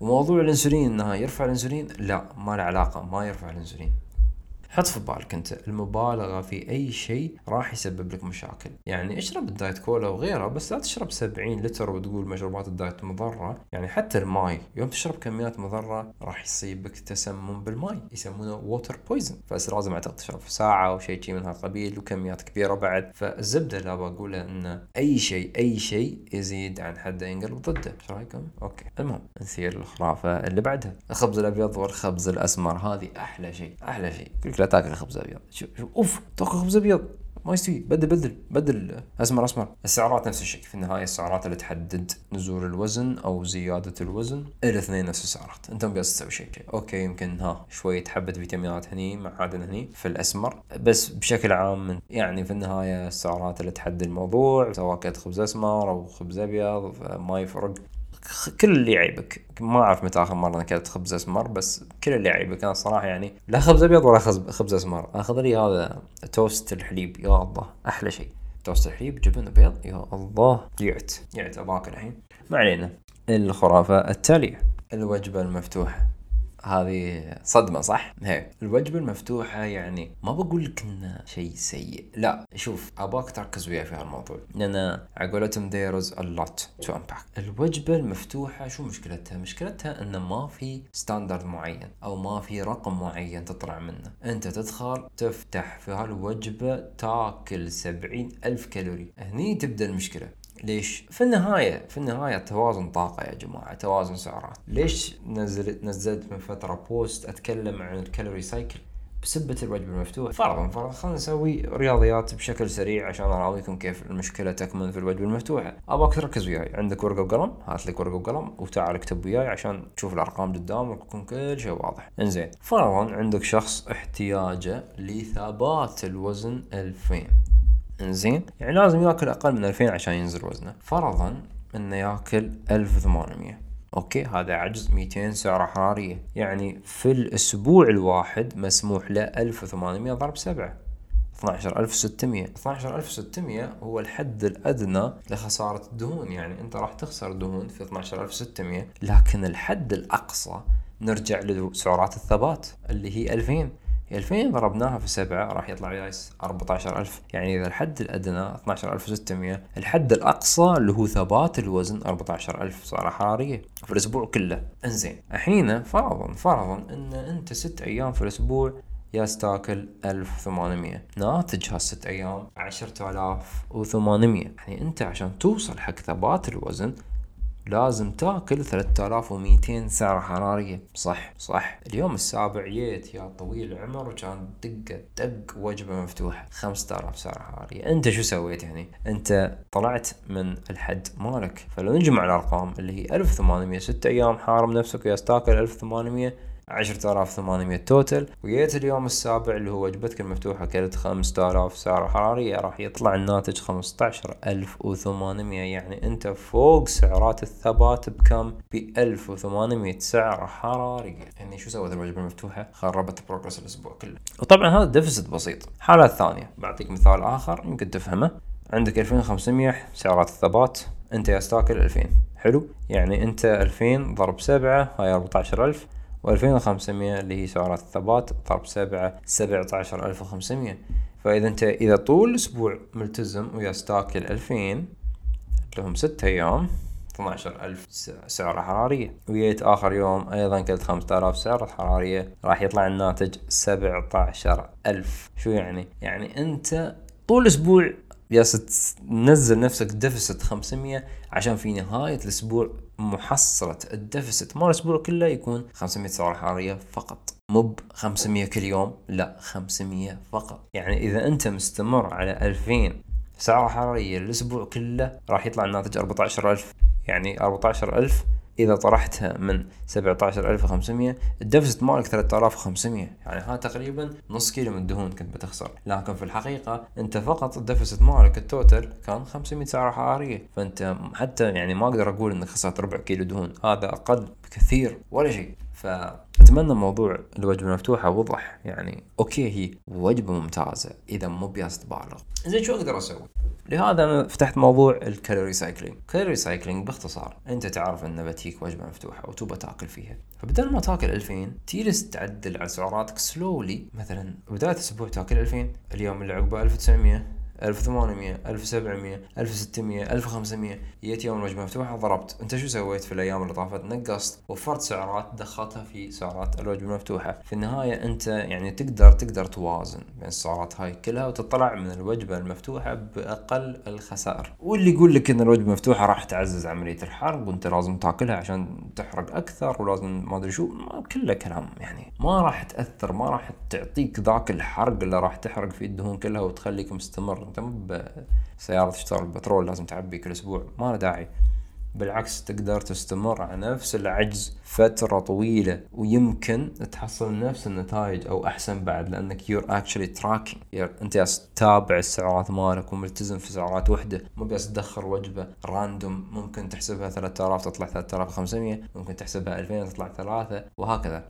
وموضوع الإنسولين إنه يرفع الإنسولين؟ لا ما له علاقة ما يرفع الإنسولين. حط في بالك انت. المبالغة في أي شيء راح يسبب لك مشاكل. يعني اشرب ال diet كولا وغيره بس لا تشرب 70 لتر وتقول مشروبات ال diet مضرة. يعني حتى الماي يوم تشرب كميات مضرة راح يصيبك تسمم بالماي. يسمونه water poison بس لازم أعتقد تشرب ساعة أو شيء من هالقبيل وكميات كبيرة بعد. فالزبدة اللي بقوله ان أي شيء أي شيء يزيد عن حده ينقلب ضده. إيش رأيكم؟ okay. المهم نسير الخرافة اللي بعدها. الخبز الأبيض والخبز الأسمر هذه أحلى شيء أحلى شيء. لا تاكل خبز أبيض. شوف شوف أوف تاكل خبز أبيض. ما يستوي. بدل بدل. بدل اسمر اسمر السعرات نفس الشيء. في النهاية السعرات اللي تحدد نزول الوزن أو زيادة الوزن الاثنين نفس السعرات. أنت بس تسوي شيء. أوكي يمكن ها شوية حبه فيتامينات هني معادن هني في الأسمر. بس بشكل عام يعني في النهاية السعرات اللي تحدد الموضوع سواء كانت خبز أسمر أو خبز أبيض ما يفرق. كل اللي يعيبك. ما أعرف متى آخر مرة اكلت خبز أسمر بس كل اللي يعيبك. أنا الصراحه يعني لا خبز أبيض ولا خبز أسمر. آخذ لي هذا توست الحليب. يا الله أحلى شيء. توست الحليب جبن بيض يا الله. جعت جعت اباكل الحين. ما علينا. الخرافة التالية. الوجبة المفتوحة. هذه صدمة صح؟ هي. الوجبه المفتوحة يعني ما بقول لك انه شيء سيء. لا شوف أباك تركز وياي في هالموضوع. لأن على قولتهم there is a lot to unpack. الوجبة المفتوحة شو مشكلتها؟ مشكلتها انه ما في standard معين أو ما في رقم معين تطلع منه. أنت تدخل تفتح في هالوجبة تاكل سبعين ألف كالوري. هني تبدأ المشكلة. ليش؟ في النهاية في النهاية توازن طاقة يا جماعة توازن سعرات. ليش نزلت نزلت من فترة post أتكلم عن ال calorie cycle بسبة الوجبة المفتوحة؟ فرضا فرضا خلينا نسوي رياضيات بشكل سريع عشان اراويكم كيف المشكلة تكمن في الوجبة المفتوحة. ابغاك تركز وياي. عندك ورقة وقلم؟ هات لك ورقة وقلم وتعال اكتب وياي عشان تشوف الأرقام قدامك ويكون كل شيء واضح. إنزين. فرضا عندك شخص احتياجه لثبات الوزن 2000 انزين يعني لازم ياكل أقل من 2000 عشان ينزل وزنه. فرضا إنه ياكل 1800 أوكي هذا عجز. 200 سعرة حرارية. يعني في الأسبوع الواحد مسموح له 1800 ضرب 7 12600 12600 هو الحد الأدنى لخسارة الدهون يعني أنت راح تخسر دهون في 12600 لكن الحد الأقصى نرجع لسعرات الثبات اللي هي 2000 2000 ضربناها في سبعة راح يطلع جايز 14000 يعني إذا الحد الأدنى 12600 الحد الأقصى اللي هو ثبات الوزن 14000 سعرة حرارية في الأسبوع كله. إنزين الحين فرضا فرضا إن أنت ست أيام في الأسبوع ياس تاكل 1800 ناتج هالست أيام 10800 يعني أنت عشان توصل حق ثبات الوزن لازم تاكل 3200 سعرة حرارية. صح صح. اليوم السابع جيت يا طويل العمر وكان دقة دق وجبة مفتوحة. 5000 سعرة حرارية. أنت شو سويت يعني؟ أنت طلعت من الحد مالك. فلو نجمع الأرقام اللي هي 1800 ست أيام حارم نفسك وياس تاكل 1800 عشرة آلاف ثمانمية total وجيت اليوم السابع اللي هو وجبتك المفتوحة كلت خمسة آلاف سعر حرارية راح يطلع الناتج خمسة عشر ألف وثمانمية يعني أنت فوق سعرات الثبات بكم؟ بألف وثمانمية سعر حرارية يعني شو سوت الوجبة المفتوحة؟ خربت progress الأسبوع كله. وطبعا هذا deficit بسيط. حالة ثانية بعطيك مثال آخر يمكن تفهمه. عندك 2500 سعرات الثبات أنت يا تاكل 2000 حلو؟ يعني أنت 2000 ضرب 7 هاي 14000 و2500 اللي هي سعرات الثبات ضرب سبعة سبعة عشر ألف وخمسمية. فإذا أنت إذا طول الأسبوع ملتزم ويا ستاكل ألفين لهم ستة أيام 12 ألف سعرة حرارية. وجيت آخر يوم أيضا كلت 5000 سعرة حرارية راح يطلع الناتج 17 ألف. شو يعني؟ يعني أنت طول الأسبوع ياس تنزل نفسك deficit 500 عشان في نهاية الأسبوع محصلة ال deficit مال الأسبوع كله يكون 500 سعرة حرارية فقط. مو ب 500 كل يوم لا 500 فقط. يعني إذا أنت مستمر على 2000 سعرة حرارية الأسبوع كله راح يطلع الناتج 14000 يعني 14000 إذا طرحتها من 17500 ال deficit مالك 3500 يعني ها تقريبا نص كيلو من الدهون كنت بتخسر. لكن في الحقيقة أنت فقط ال deficit مالك ال total كان 500 سعرة حرارية. فأنت حتى يعني ما أقدر أقول إنك خسرت ربع كيلو دهون. هذا أقل بكثير ولا شيء. فأتمنى موضوع الوجبة المفتوحة وضح. يعني okay هي وجبة ممتازة إذا مو يالس تبالغ. زين شو أقدر أسوي؟ لهذا أنا فتحت موضوع ال calorie cycling. calorie cycling باختصار أنت تعرف أن بتييك وجبة مفتوحة وتبى تأكل فيها. فبدل ما تأكل 2000 تجلس تعدل على سعراتك slowly مثلا بداية الأسبوع تأكل 2000 اليوم اللي عقبه 1900 1800 1700 1600 1500 جيت يوم الوجبة مفتوحة ضربت. أنت شو سويت في الأيام اللي طافت؟ نقصت. وفرت سعرات دخلتها في سعرات الوجبة المفتوحة. في النهاية أنت يعني تقدر تقدر توازن بين السعرات هاي كلها وتطلع من الوجبة المفتوحة بأقل الخسائر. واللي يقول لك إن الوجبة المفتوحه راح تعزز عملية الحرق وأنت لازم تاكلها عشان تحرق أكثر ولازم ما أدري شو. كله كلام يعني. ما راح تأثر ما راح تعطيك ذاك الحرق اللي راح تحرق فيه الدهون كلها وتخليك مستمر. انت مو بسيارة تشتغل بترول لازم تعبي كل أسبوع. ما له داعي. بالعكس تقدر تستمر على نفس العجز فترة طويلة ويمكن تحصل نفس النتائج أو أحسن بعد لأنك you're actually tracking أنت تتابع السعرات مالك وملتزم في سعرات وحدة. مو بس تدخل وجبة random ممكن تحسبها 3000 تطلع 3500 ممكن تحسبها 2000 تطلع ثلاثة وهكذا.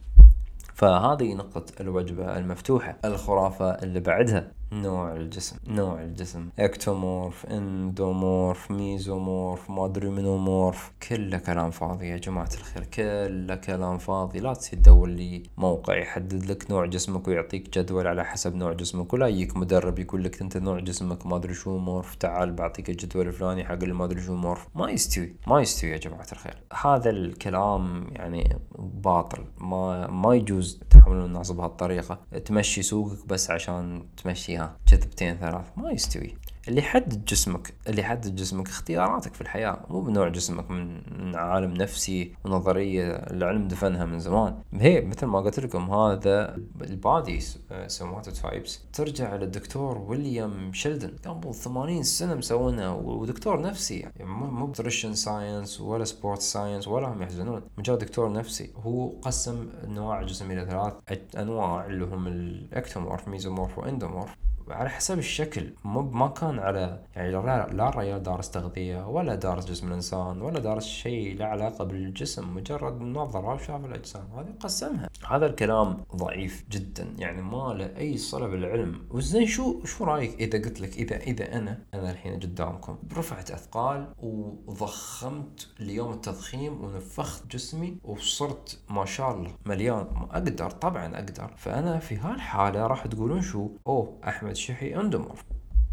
فهذه نقطة الوجبة المفتوحة الخرافة اللي بعدها. نوع الجسم نوع الجسم. ectomorph endomorph mesomorph ما أدري منو morph كله كلام فاضي يا جماعة الخير كله كلام فاضي. لا تصير تدور لي موقع يحدد لك نوع جسمك ويعطيك جدول على حسب نوع جسمك ولا يجيك مدرب يقول لك أنت نوع جسمك ما أدري شو morph تعال بعطيك الجدول الفلاني حق اللي ما أدري شو morph. ما يستوي ما يستوي يا جماعة الخير. هذا الكلام يعني باطل ما ما يجوز تحملون الناس بهالطريقة. تمشي سوقك بس عشان تمشيها كذبتين ثلاث ما يستوي. اللي يحدد جسمك اللي يحدد جسمك اختياراتك في الحياة. مو بنوع جسمك من, عالم نفسي ونظرية العلم دفنها من زمان. هي مثل ما قلت لكم هذا ال body somatotypes ترجع للدكتور ويليام شيلدن. قبل 80 سنة مسوينها ودكتور نفسي. يعني مو ب nutrition science ولا sport science ولا هم يحزنون. مجرد دكتور نفسي. هو قسم انواع الجسم إلى ثلاث أنواع اللي هم ال ectomorph mesomorph و endomorph على حسب الشكل مو ما كان على يعني لا, لا الرجال دارس تغذية ولا دارس جسم الإنسان ولا دارس شيء له علاقة بالجسم مجرد نظرة وشاف الأجسام. هذه قسمها. هذا الكلام ضعيف جدا يعني ما له أي صلة بالعلم. وزين شو شو رأيك إذا قلت لك إذا إذا أنا أنا الحين قدامكم رفعت أثقال وضخمت ليوم التضخيم ونفخت جسمي وصرت ما شاء الله مليان. أقدر طبعا أقدر. فأنا في هالحالة راح تقولون شو؟ أوه أحمد شحي endomorph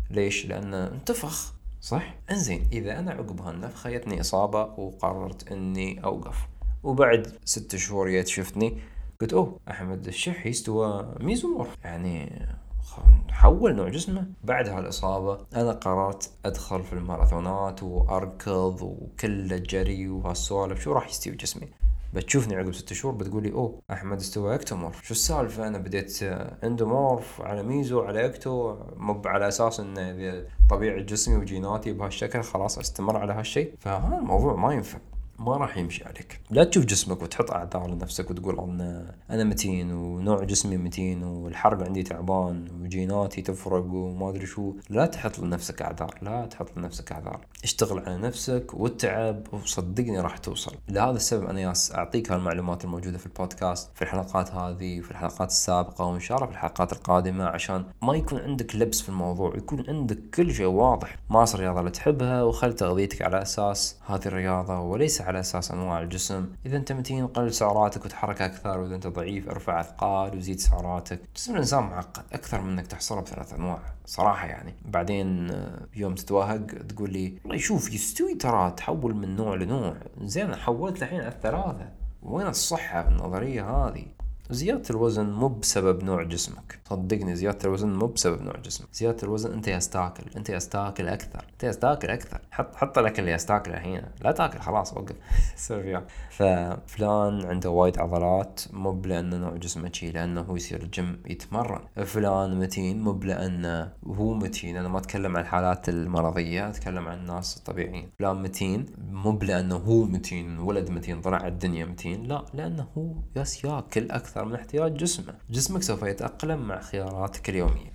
ليش؟ لأنه انتفخ. صح؟ إنزين إذا أنا عقب هالنفخة جتني إصابة وقررت إني أوقف. وبعد ست شهور جيت شفتني قلت أوه أحمد الشحي استوى mesomorph يعني حول نوع جسمه. بعد هالإصابة أنا قررت أدخل في الماراثونات وأركض وكل جري وهالسوالف شو راح يستوي جسمي؟ بتشوفني عقب ست شهور بتقولي أوه أحمد استوى ectomorph. شو السالفة؟ أنا بديت إندومورف على ميزو على أكتو مو على أساس إن طبيعة جسمي وجيناتي بهالشكل خلاص أستمر على هالشيء. فهذا الموضوع ما ينفع. ما راح يمشي عليك. لا تشوف جسمك وتحط أعذار لنفسك وتقول أنا أنا متين ونوع جسمي متين والحرق عندي تعبان وجيناتي تفرق وما أدري شو. لا تحط لنفسك أعذار لا تحط لنفسك أعذار. اشتغل على نفسك واتعب وصدقني راح توصل. لهذا السبب أنا ياس أعطيك هالمعلومات الموجودة في البودكاست في الحلقات هذه وفي الحلقات السابقة وإن شاء الله في الحلقات القادمة عشان ما يكون عندك لبس في الموضوع يكون عندك كل شيء واضح. مارس الرياضه اللي تحبها وخل تغذيتك على أساس هذه الرياضة وليس أساس أنواع الجسم. إذا أنت متين قلل سعراتك وتحرك أكثر وإذا أنت ضعيف ارفع أثقال وزيد سعراتك. جسم الإنسان معقد أكثر من إنك تحصره بثلاث أنواع صراحة يعني. بعدين آه، يوم تتوهق تقول لي والله شوف يستوي ترى تحول من نوع لنوع. زين حولت الحين على الثلاثة. وين الصحة في النظرية هذه؟ زيادة الوزن مو بسبب نوع جسمك. صدقني زيادة الوزن مو بسبب نوع جسمك. زيادة الوزن أنت يستاكل أنت يستاكل أكثر. أنت يستاكل أكثر. حط حط الاكل اللي يستاكله الحين لا تاكل خلاص وقف. (laughs) سوي فيها ففلان عنده وايد عضلات مو لأنه نوع جسمه شي لأنه هو يصير الجيم يتمرن. فلان متين مو لأنه هو متين. أنا ما أتكلم عن الحالات المرضية أتكلم عن الناس الطبيعيين. فلان متين مو لأنه هو متين ولد متين طلع الدنيا متين لا لأنه هو ياس ياكل أكثر. أكثر من احتياج جسمه. جسمك سوف يتأقلم مع خياراتك اليومية.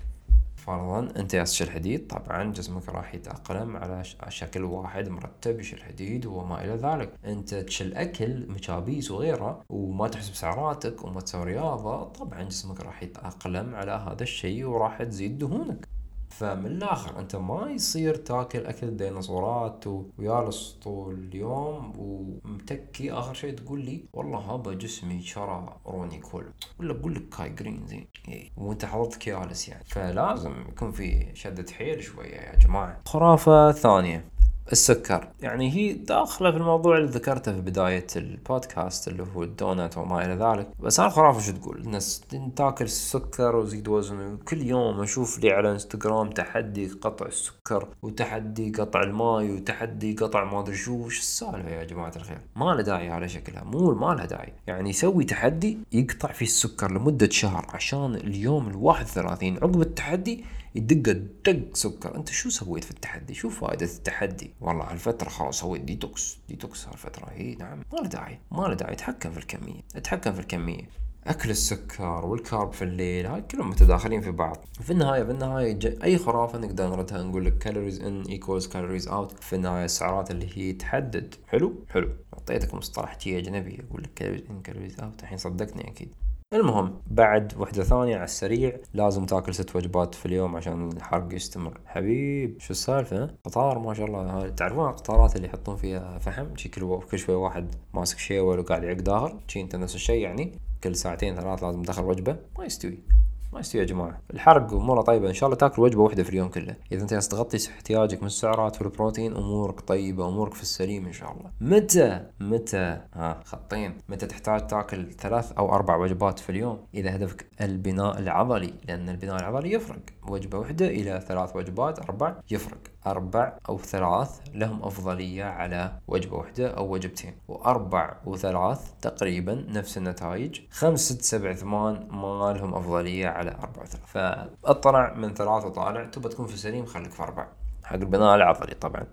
فرضا أنت يشيل حديد طبعا جسمك راح يتأقلم على شكل واحد مرتب يشيل حديد وما إلى ذلك. أنت تشيل أكل مشابيس وغيره وما تحسب سعراتك وما تسوي رياضة. طبعا جسمك راح يتأقلم على هذا الشيء وراح تزيد دهونك. فمن الآخر أنت ما يصير تاكل أكل ديناصورات ويالس طول اليوم ومتكي. آخر شيء تقول لي والله هذا جسمي شرى روني كولمان ولا أقول لك كاي جرين زين. إيه. وأنت حضرتك يالس يعني. فلازم يكون في شدة حيل شوية يا جماعة. خرافة ثانية. السكر. يعني هي داخلة في الموضوع اللي ذكرته في بداية البودكاست اللي هو الدونات وما إلى ذلك. بس أنا خرافة شو تقول؟ الناس تاكل السكر ويزيد وزن كل يوم أشوف لي على إنستغرام تحدي قطع السكر وتحدي قطع الماي وتحدي قطع ما أدري شو. وش السالفة يا جماعة الخير؟ ما له داعي على شكلها. مو ما له داعي. يعني يسوي تحدي يقطع فيه السكر لمدة شهر عشان اليوم الواحد ثلاثين عقب التحدي يدق دق سكر. انت شو سويت في التحدي؟ شو فائدة التحدي؟ والله هالفترة خلاص سويت detox. detox هالفترة إي نعم. ما له داعي. ما له داعي. اتحكم في الكمية. اتحكم في الكمية. أكل السكر وال carb في الليل. هاي كلهم متداخلين في بعض. في النهاية في النهاية أي خرافة نقدر نردها. نقول لك calories in equals calories out في النهاية السعرات اللي هي تحدد. حلو؟ حلو. أعطيتك مصطلح تي أجنبي. أقول لك calories in calories out الحين صدقني أكيد. المهم بعد وحدة ثانية على السريع لازم تاكل ست وجبات في اليوم عشان الحرق يستمر. حبيب شو السالفة؟ قطار ما شاء الله. تعرفون القطارات اللي يحطون فيها فحم؟ شي كل كل شوي واحد ماسك شيول وقاعد يعق داخل. شي انت نفس الشيء يعني. كل ساعتين ثلاث لازم تدخل وجبة. ما يستوي. ما يا جماعة. الحرق اموره طيبة. إن شاء الله تاكل وجبة واحدة في اليوم كله. إذا أنت تغطي احتياجك من السعرات والبروتين أمورك طيبة أمورك في السليم إن شاء الله. متى؟ متى؟ ها خطين. متى تحتاج تاكل ثلاث أو أربع وجبات في اليوم؟ إذا هدفك البناء العضلي لأن البناء العضلي يفرق. وجبة واحدة إلى ثلاث وجبات أربع يفرق. أربع أو ثلاث لهم أفضلية على وجبة واحدة أو وجبتين. وأربع وثلاث تقريبا نفس النتائج. خمس ست سبع ثمان ما لهم أفضلية على أربع وثلاث فاطلع من ثلاث وطالع تبى تكون في سليم خليك في أربع حق البناء العضلي طبعا.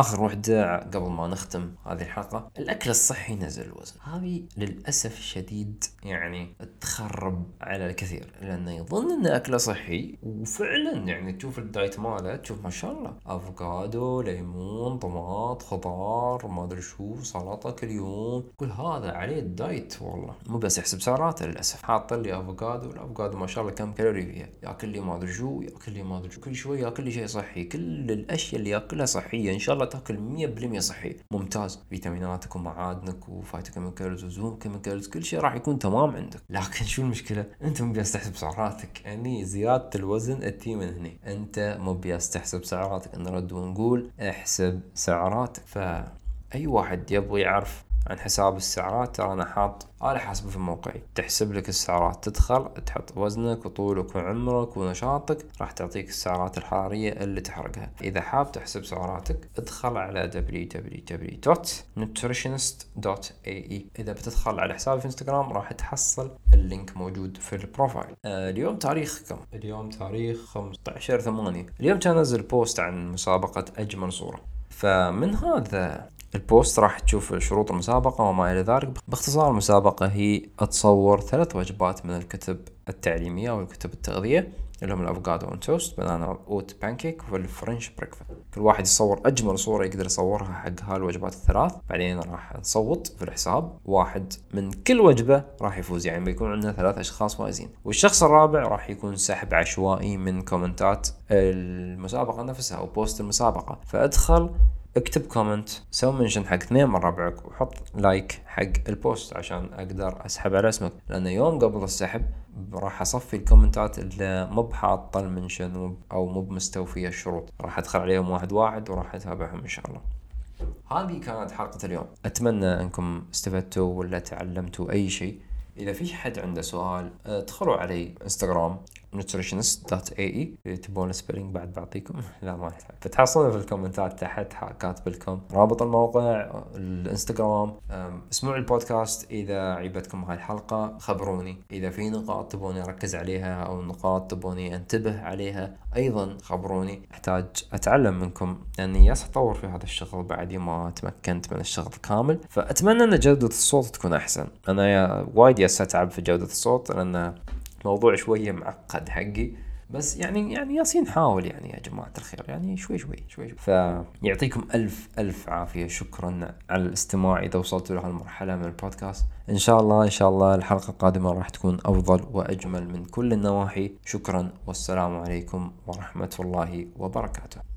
آخر وحدة قبل ما نختم هذه الحلقة. الأكل الصحي نزل الوزن. هذه للأسف الشديد يعني تخرب على الكثير لأنه يظن انه أكله صحي وفعلا يعني تشوف ال diet ماله تشوف ما شاء الله. أفوكادو ليمون طماط خضار ما أدري شو سلطة كل يوم كل هذا عليه ال diet والله. مو بس يحسب سعراته للأسف. حاط لي أفوكادو الأفوكادو ما شاء الله كم كالوري فيها. ياكل لي ما أدري شو ياكل لي ما أدري شو. كل شوي ياكل لي شيء صحي. كل الأشياء اللي ياكلها صحية إن شاء الله تاكل 100% صحي. ممتاز. فيتاميناتك ومعادنك و phytochemicals و zoochemicals كل شيء راح يكون تمام عندك. لكن شو المشكلة؟ انت مو تحسب سعراتك. يعني زيادة الوزن اتي من هنا انت مو تحسب سعراتك. نرد ونقول احسب سعراتك. فأي واحد يبغى يعرف عن حساب السعرات ترى أنا حاط أنا حاسبه في موقعي. تحسب لك السعرات تدخل تحط وزنك وطولك وعمرك ونشاطك راح تعطيك السعرات الحرارية اللي تحرقها. إذا حاب تحسب سعراتك ادخل على www.nutritionist.ae إذا بتدخل على حسابي في إنستغرام راح تحصل ال link موجود في ال profile. آه اليوم تاريخ كم اليوم تاريخ 15 8 اليوم كان انزل post عن مسابقة أجمل صورة. فمن هذا ال post راح تشوف شروط المسابقة وما إلى ذلك. باختصار المسابقة هي تصور ثلاث وجبات من الكتب التعليمية أو الكتب التغذية اللي هم ال avocado on toast banana oat pancake وال French breakfast. كل واحد يصور أجمل صورة يقدر يصورها حق هالوجبات الثلاث. بعدين راح نصوت في الحساب واحد من كل وجبة راح يفوز. يعني بيكون عندنا ثلاث أشخاص فائزين والشخص الرابع راح يكون سحب عشوائي من comment ات المسابقة نفسها أو post المسابقة. فأدخل اكتب comment سوي mention حق اثنين من ربعك وحط like حق ال post عشان أقدر أسحب على اسمك. لأن يوم قبل السحب راح أصفي ال comment ات اللي مو بحاطة ال mention أو مو بمستوفية الشروط. راح أدخل عليهم واحد واحد وراح أتابعهم إن شاء الله. هذه كانت حلقة اليوم. أتمنى أنكم استفدتوا ولا تعلمتوا أي شيء. إذا في حد عنده سؤال ادخلوا علي انستغرام nutritionist.ae تبون spelling بعد بعطيكم. لا ما يحتاج. فتحصلون في الكومنتات تحت كاتب لكم رابط الموقع الانستغرام. اسمعوا البودكاست. إذا عجبتكم هاي الحلقة خبروني. إذا في نقاط تبوني أركز عليها أو نقاط تبوني أنتبه عليها أيضا خبروني. أحتاج أتعلم منكم لأني ياس أطور في هذا الشغل بعد ما تمكنت من الشغل كامل. فأتمنى إن جودة الصوت تكون أحسن. أنا وايد ياس أتعب في جودة الصوت لأن موضوع شوية معقد حقي. بس يعني يعني ياسين نحاول يعني يا جماعة الخير يعني شوي شوي شوي, شوي. فيعطيكم ألف ألف عافية. شكرا على الاستماع إذا وصلتوا لهالمرحلة من البودكاست. إن شاء الله إن شاء الله الحلقة القادمة راح تكون أفضل وأجمل من كل النواحي. شكرا والسلام عليكم ورحمة الله وبركاته.